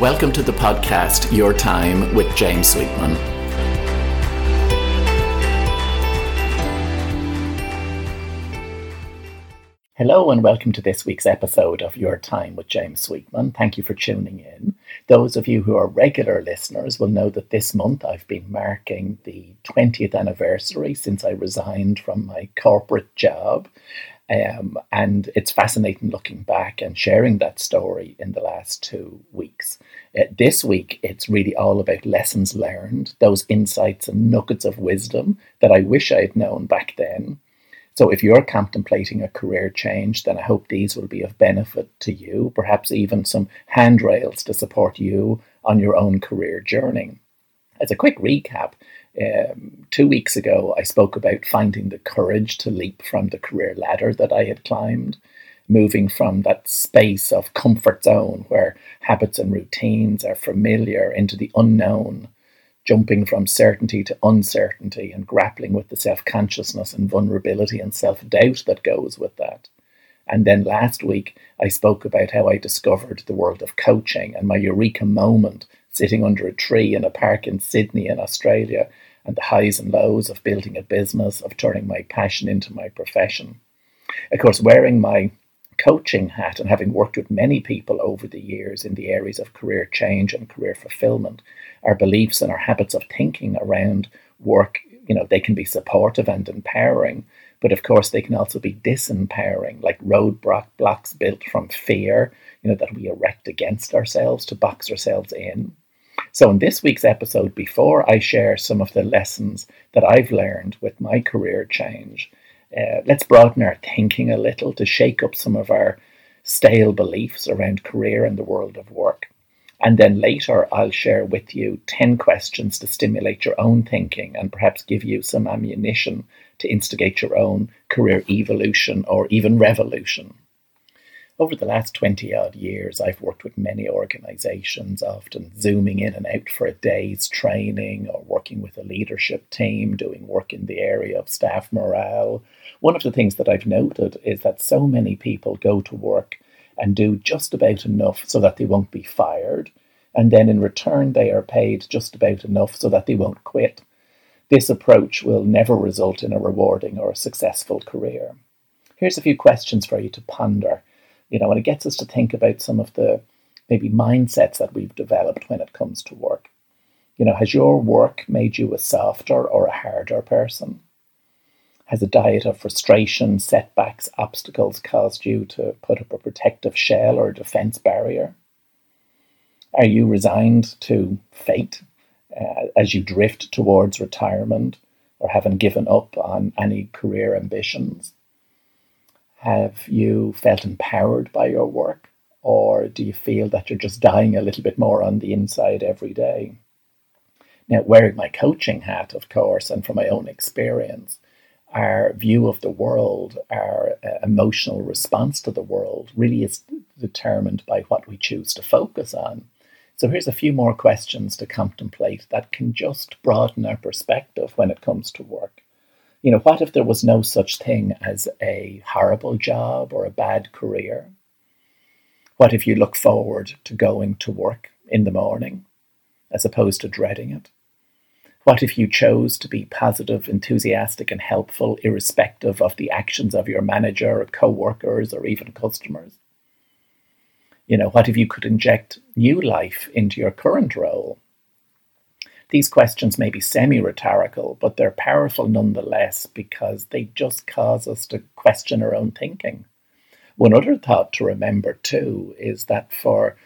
Welcome to the podcast Your Time with James Sweetman. Hello, and welcome to this week's episode of Your Time with James Sweetman. Thank you for tuning in. Those of you who are regular listeners will know that this month I've been marking the 20th anniversary since I resigned from my corporate job. Um, and it's fascinating looking back and sharing that story in the last two weeks. Uh, this week, it's really all about lessons learned, those insights and nuggets of wisdom that I wish I had known back then. So, if you're contemplating a career change, then I hope these will be of benefit to you, perhaps even some handrails to support you on your own career journey. As a quick recap, um, two weeks ago, I spoke about finding the courage to leap from the career ladder that I had climbed, moving from that space of comfort zone where habits and routines are familiar into the unknown, jumping from certainty to uncertainty and grappling with the self consciousness and vulnerability and self doubt that goes with that. And then last week, I spoke about how I discovered the world of coaching and my eureka moment sitting under a tree in a park in Sydney in Australia and the highs and lows of building a business, of turning my passion into my profession. Of course, wearing my coaching hat and having worked with many people over the years in the areas of career change and career fulfillment, our beliefs and our habits of thinking around work, you know, they can be supportive and empowering, but of course they can also be disempowering, like roadblock blocks built from fear, you know, that we erect against ourselves to box ourselves in. So, in this week's episode, before I share some of the lessons that I've learned with my career change, uh, let's broaden our thinking a little to shake up some of our stale beliefs around career and the world of work. And then later, I'll share with you 10 questions to stimulate your own thinking and perhaps give you some ammunition to instigate your own career evolution or even revolution. Over the last 20 odd years, I've worked with many organizations, often zooming in and out for a day's training or working with a leadership team, doing work in the area of staff morale. One of the things that I've noted is that so many people go to work and do just about enough so that they won't be fired, and then in return, they are paid just about enough so that they won't quit. This approach will never result in a rewarding or a successful career. Here's a few questions for you to ponder you know, and it gets us to think about some of the maybe mindsets that we've developed when it comes to work. You know, has your work made you a softer or a harder person? Has a diet of frustration, setbacks, obstacles caused you to put up a protective shell or defense barrier? Are you resigned to fate uh, as you drift towards retirement or haven't given up on any career ambitions? Have you felt empowered by your work? Or do you feel that you're just dying a little bit more on the inside every day? Now, wearing my coaching hat, of course, and from my own experience, our view of the world, our uh, emotional response to the world really is determined by what we choose to focus on. So, here's a few more questions to contemplate that can just broaden our perspective when it comes to work you know, what if there was no such thing as a horrible job or a bad career? What if you look forward to going to work in the morning as opposed to dreading it? What if you chose to be positive, enthusiastic, and helpful, irrespective of the actions of your manager or co workers or even customers? You know, what if you could inject new life into your current role these questions may be semi rhetorical, but they're powerful nonetheless because they just cause us to question our own thinking. One other thought to remember too is that for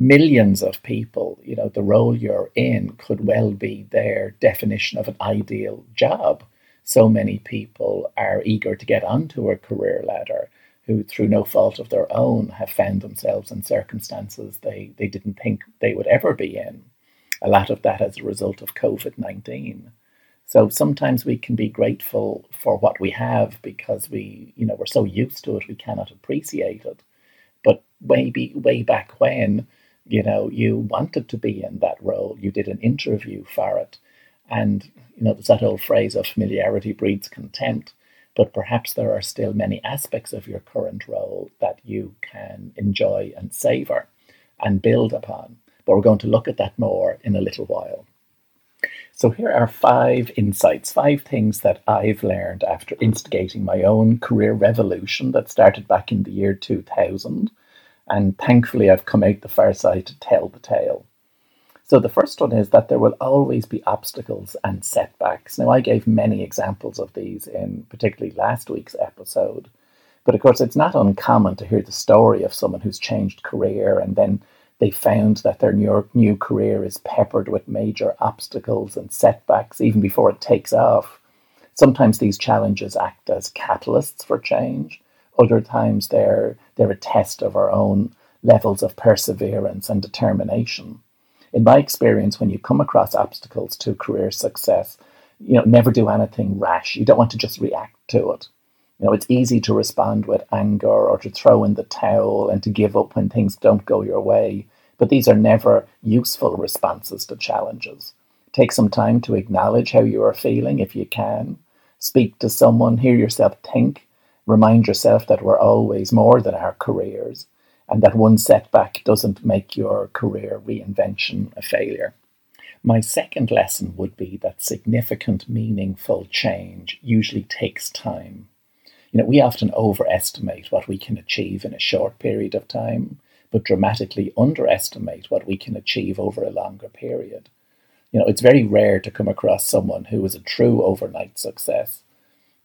millions of people, you know, the role you're in could well be their definition of an ideal job. So many people are eager to get onto a career ladder who, through no fault of their own, have found themselves in circumstances they, they didn't think they would ever be in a lot of that as a result of COVID 19. So sometimes we can be grateful for what we have because we, you know, we're so used to it we cannot appreciate it. But maybe way back when, you know, you wanted to be in that role, you did an interview for it, and you know, there's that old phrase of familiarity breeds contempt. But perhaps there are still many aspects of your current role that you can enjoy and savor and build upon. But we're going to look at that more in a little while. So, here are five insights, five things that I've learned after instigating my own career revolution that started back in the year 2000. And thankfully, I've come out the far side to tell the tale. So, the first one is that there will always be obstacles and setbacks. Now, I gave many examples of these in particularly last week's episode. But of course, it's not uncommon to hear the story of someone who's changed career and then they found that their new, new career is peppered with major obstacles and setbacks even before it takes off. Sometimes these challenges act as catalysts for change. Other times they're, they're a test of our own levels of perseverance and determination. In my experience, when you come across obstacles to career success, you know, never do anything rash. You don't want to just react to it. You know, it's easy to respond with anger or to throw in the towel and to give up when things don't go your way. But these are never useful responses to challenges. Take some time to acknowledge how you are feeling if you can. Speak to someone, hear yourself think. Remind yourself that we're always more than our careers and that one setback doesn't make your career reinvention a failure. My second lesson would be that significant, meaningful change usually takes time. You know, we often overestimate what we can achieve in a short period of time, but dramatically underestimate what we can achieve over a longer period. You know, it's very rare to come across someone who is a true overnight success.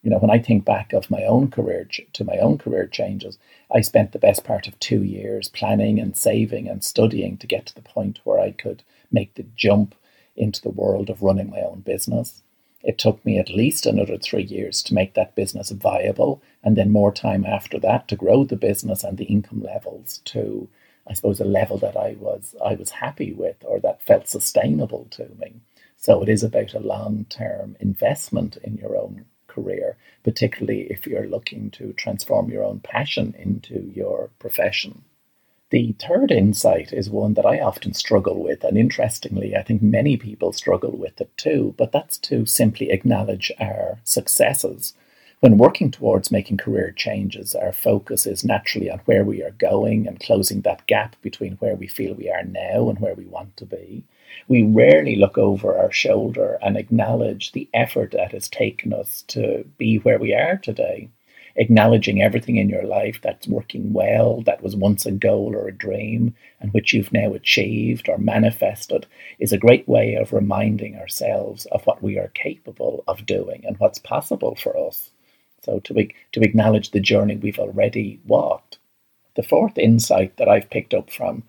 You know, when I think back of my own career to my own career changes, I spent the best part of two years planning and saving and studying to get to the point where I could make the jump into the world of running my own business. It took me at least another three years to make that business viable, and then more time after that to grow the business and the income levels to, I suppose, a level that I was I was happy with or that felt sustainable to me. So it is about a long term investment in your own career, particularly if you're looking to transform your own passion into your profession. The third insight is one that I often struggle with, and interestingly, I think many people struggle with it too, but that's to simply acknowledge our successes. When working towards making career changes, our focus is naturally on where we are going and closing that gap between where we feel we are now and where we want to be. We rarely look over our shoulder and acknowledge the effort that has taken us to be where we are today acknowledging everything in your life that's working well, that was once a goal or a dream, and which you've now achieved or manifested, is a great way of reminding ourselves of what we are capable of doing and what's possible for us. So, to, to acknowledge the journey we've already walked. The fourth insight that I've picked up from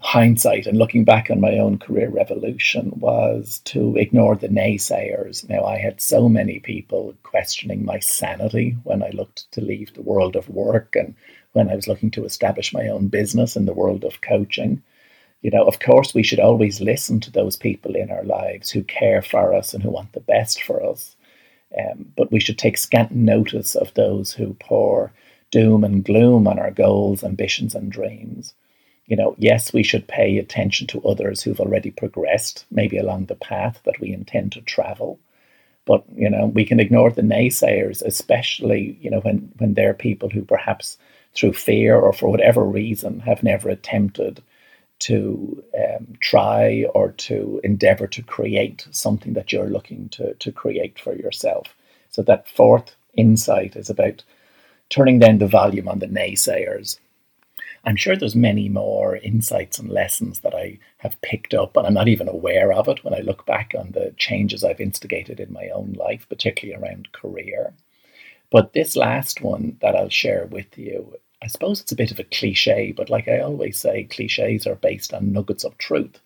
hindsight and looking back on my own career revolution was to ignore the naysayers. Now, I had so many people questioning my sanity when I looked to leave the world of work and when I was looking to establish my own business in the world of coaching. You know, of course, we should always listen to those people in our lives who care for us and who want the best for us. Um, but we should take scant notice of those who pour doom and gloom on our goals, ambitions, and dreams you know, yes, we should pay attention to others who've already progressed, maybe along the path that we intend to travel. But, you know, we can ignore the naysayers, especially, you know, when, when they're people who perhaps through fear or for whatever reason have never attempted to um, try or to endeavor to create something that you're looking to, to create for yourself. So that fourth insight is about turning down the volume on the naysayers I'm sure there's many more insights and lessons that I have picked up, and I'm not even aware of it when I look back on the changes I've instigated in my own life, particularly around career. But this last one that I'll share with you, I suppose it's a bit of a cliche, but like I always say, cliches are based on nuggets of truth.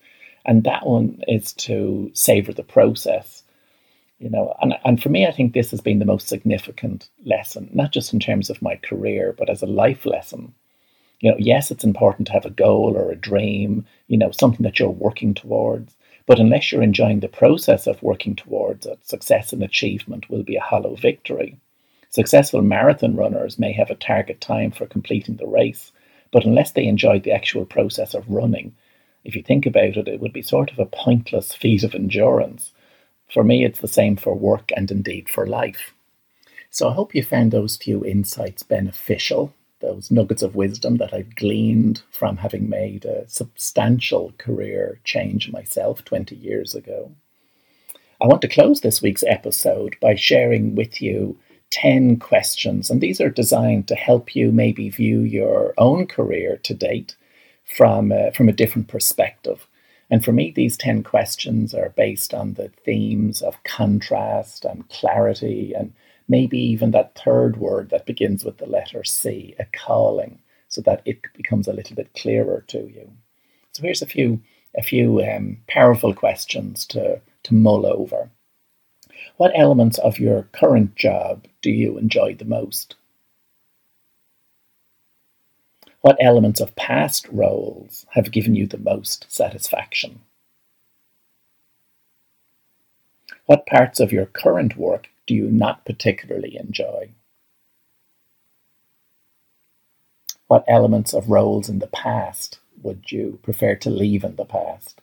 And that one is to savor the process. You know, and, and for me, I think this has been the most significant lesson, not just in terms of my career, but as a life lesson you know, yes, it's important to have a goal or a dream, you know, something that you're working towards. But unless you're enjoying the process of working towards it, success and achievement will be a hollow victory. Successful marathon runners may have a target time for completing the race, but unless they enjoy the actual process of running, if you think about it, it would be sort of a pointless feat of endurance. For me, it's the same for work and indeed for life. So I hope you found those few insights beneficial those nuggets of wisdom that I've gleaned from having made a substantial career change myself 20 years ago. I want to close this week's episode by sharing with you 10 questions, and these are designed to help you maybe view your own career to date from, uh, from a different perspective. And for me, these 10 questions are based on the themes of contrast and clarity, and maybe even that third word that begins with the letter C, a calling, so that it becomes a little bit clearer to you. So here's a few, a few um, powerful questions to, to mull over. What elements of your current job do you enjoy the most? What elements of past roles have given you the most satisfaction? What parts of your current work do you not particularly enjoy? What elements of roles in the past would you prefer to leave in the past?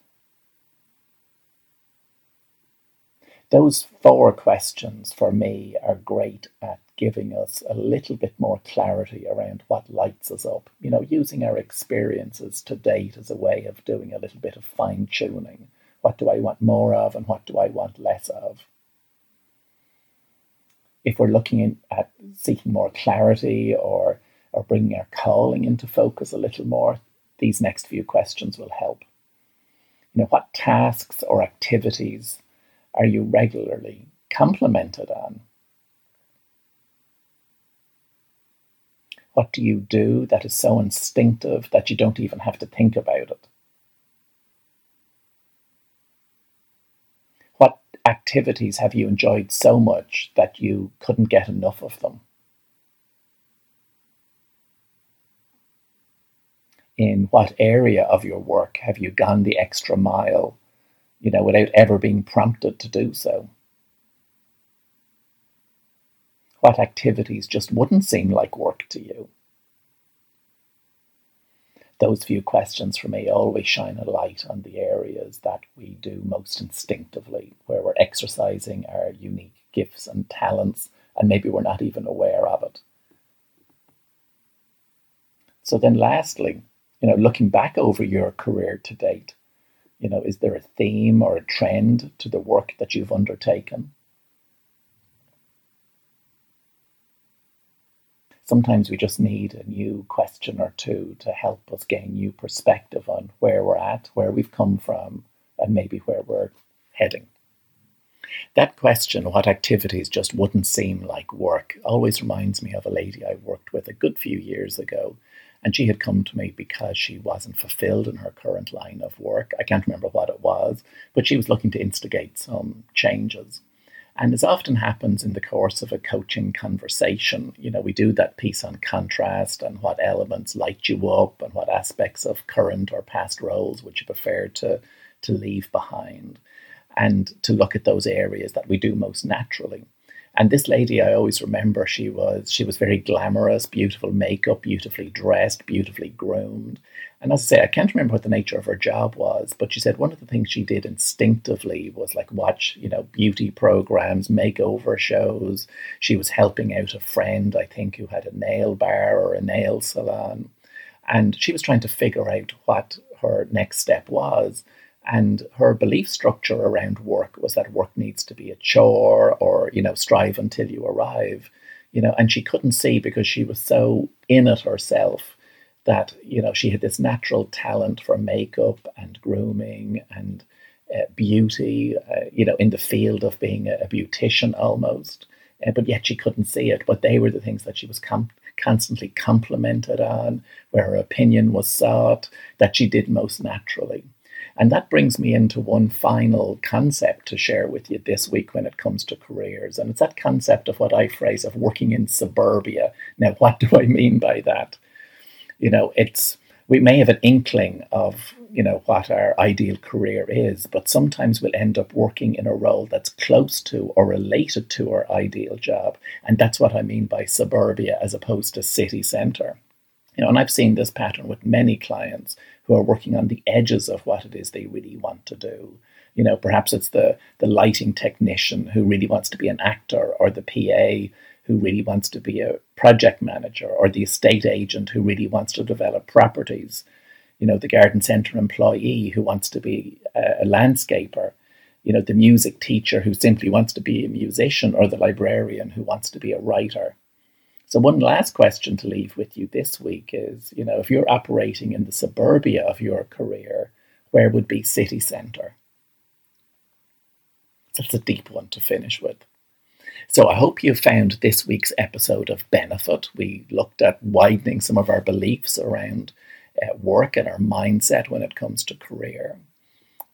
Those four questions for me are great at giving us a little bit more clarity around what lights us up. You know, using our experiences to date as a way of doing a little bit of fine tuning. What do I want more of and what do I want less of? If we're looking at seeking more clarity or, or bringing our calling into focus a little more, these next few questions will help. You know, what tasks or activities are you regularly complimented on? What do you do that is so instinctive that you don't even have to think about it? What activities have you enjoyed so much that you couldn't get enough of them? In what area of your work have you gone the extra mile you know, without ever being prompted to do so? What activities just wouldn't seem like work to you? Those few questions for me always shine a light on the areas that we do most instinctively, where we're exercising our unique gifts and talents, and maybe we're not even aware of it. So then, lastly, you know, looking back over your career to date, you know, is there a theme or a trend to the work that you've undertaken? Sometimes we just need a new question or two to help us gain new perspective on where we're at, where we've come from, and maybe where we're heading. That question, what activities just wouldn't seem like work, always reminds me of a lady I worked with a good few years ago and she had come to me because she wasn't fulfilled in her current line of work. I can't remember what it was, but she was looking to instigate some changes. And as often happens in the course of a coaching conversation, you know, we do that piece on contrast and what elements light you up and what aspects of current or past roles would you prefer to, to leave behind and to look at those areas that we do most naturally. And this lady, I always remember, she was she was very glamorous, beautiful makeup, beautifully dressed, beautifully groomed. And as I say, I can't remember what the nature of her job was, but she said one of the things she did instinctively was like watch, you know, beauty programs, makeover shows. She was helping out a friend, I think, who had a nail bar or a nail salon. And she was trying to figure out what her next step was. And her belief structure around work was that work needs to be a chore or, you know, strive until you arrive, you know, and she couldn't see because she was so in it herself that, you know, she had this natural talent for makeup and grooming and uh, beauty, uh, you know, in the field of being a, a beautician almost. Uh, but yet she couldn't see it. But they were the things that she was com- constantly complimented on, where her opinion was sought, that she did most naturally. And that brings me into one final concept to share with you this week when it comes to careers. And it's that concept of what I phrase of working in suburbia. Now, what do I mean by that? You know, it's we may have an inkling of you know what our ideal career is but sometimes we'll end up working in a role that's close to or related to our ideal job and that's what i mean by suburbia as opposed to city center you know and i've seen this pattern with many clients who are working on the edges of what it is they really want to do. You know, perhaps it's the the lighting technician who really wants to be an actor, or the PA who really wants to be a project manager, or the estate agent who really wants to develop properties, you know, the garden centre employee who wants to be a, a landscaper, you know, the music teacher who simply wants to be a musician, or the librarian who wants to be a writer. So, one last question to leave with you this week is you know, if you're operating in the suburbia of your career, where would be city centre? That's a deep one to finish with. So I hope you found this week's episode of Benefit. We looked at widening some of our beliefs around uh, work and our mindset when it comes to career.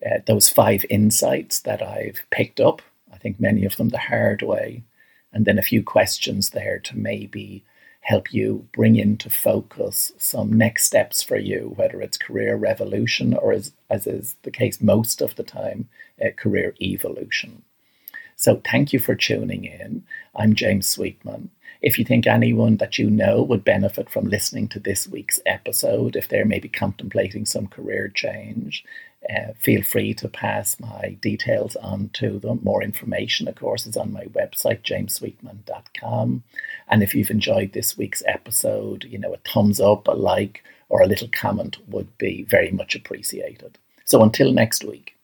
Uh, those five insights that I've picked up, I think many of them the hard way, and then a few questions there to maybe help you bring into focus some next steps for you, whether it's career revolution or, as, as is the case most of the time, uh, career evolution. So thank you for tuning in. I'm James Sweetman. If you think anyone that you know would benefit from listening to this week's episode, if they're maybe contemplating some career change, uh, feel free to pass my details on to them. More information, of course, is on my website, jamessweetman.com. And if you've enjoyed this week's episode, you know, a thumbs up, a like, or a little comment would be very much appreciated. So until next week.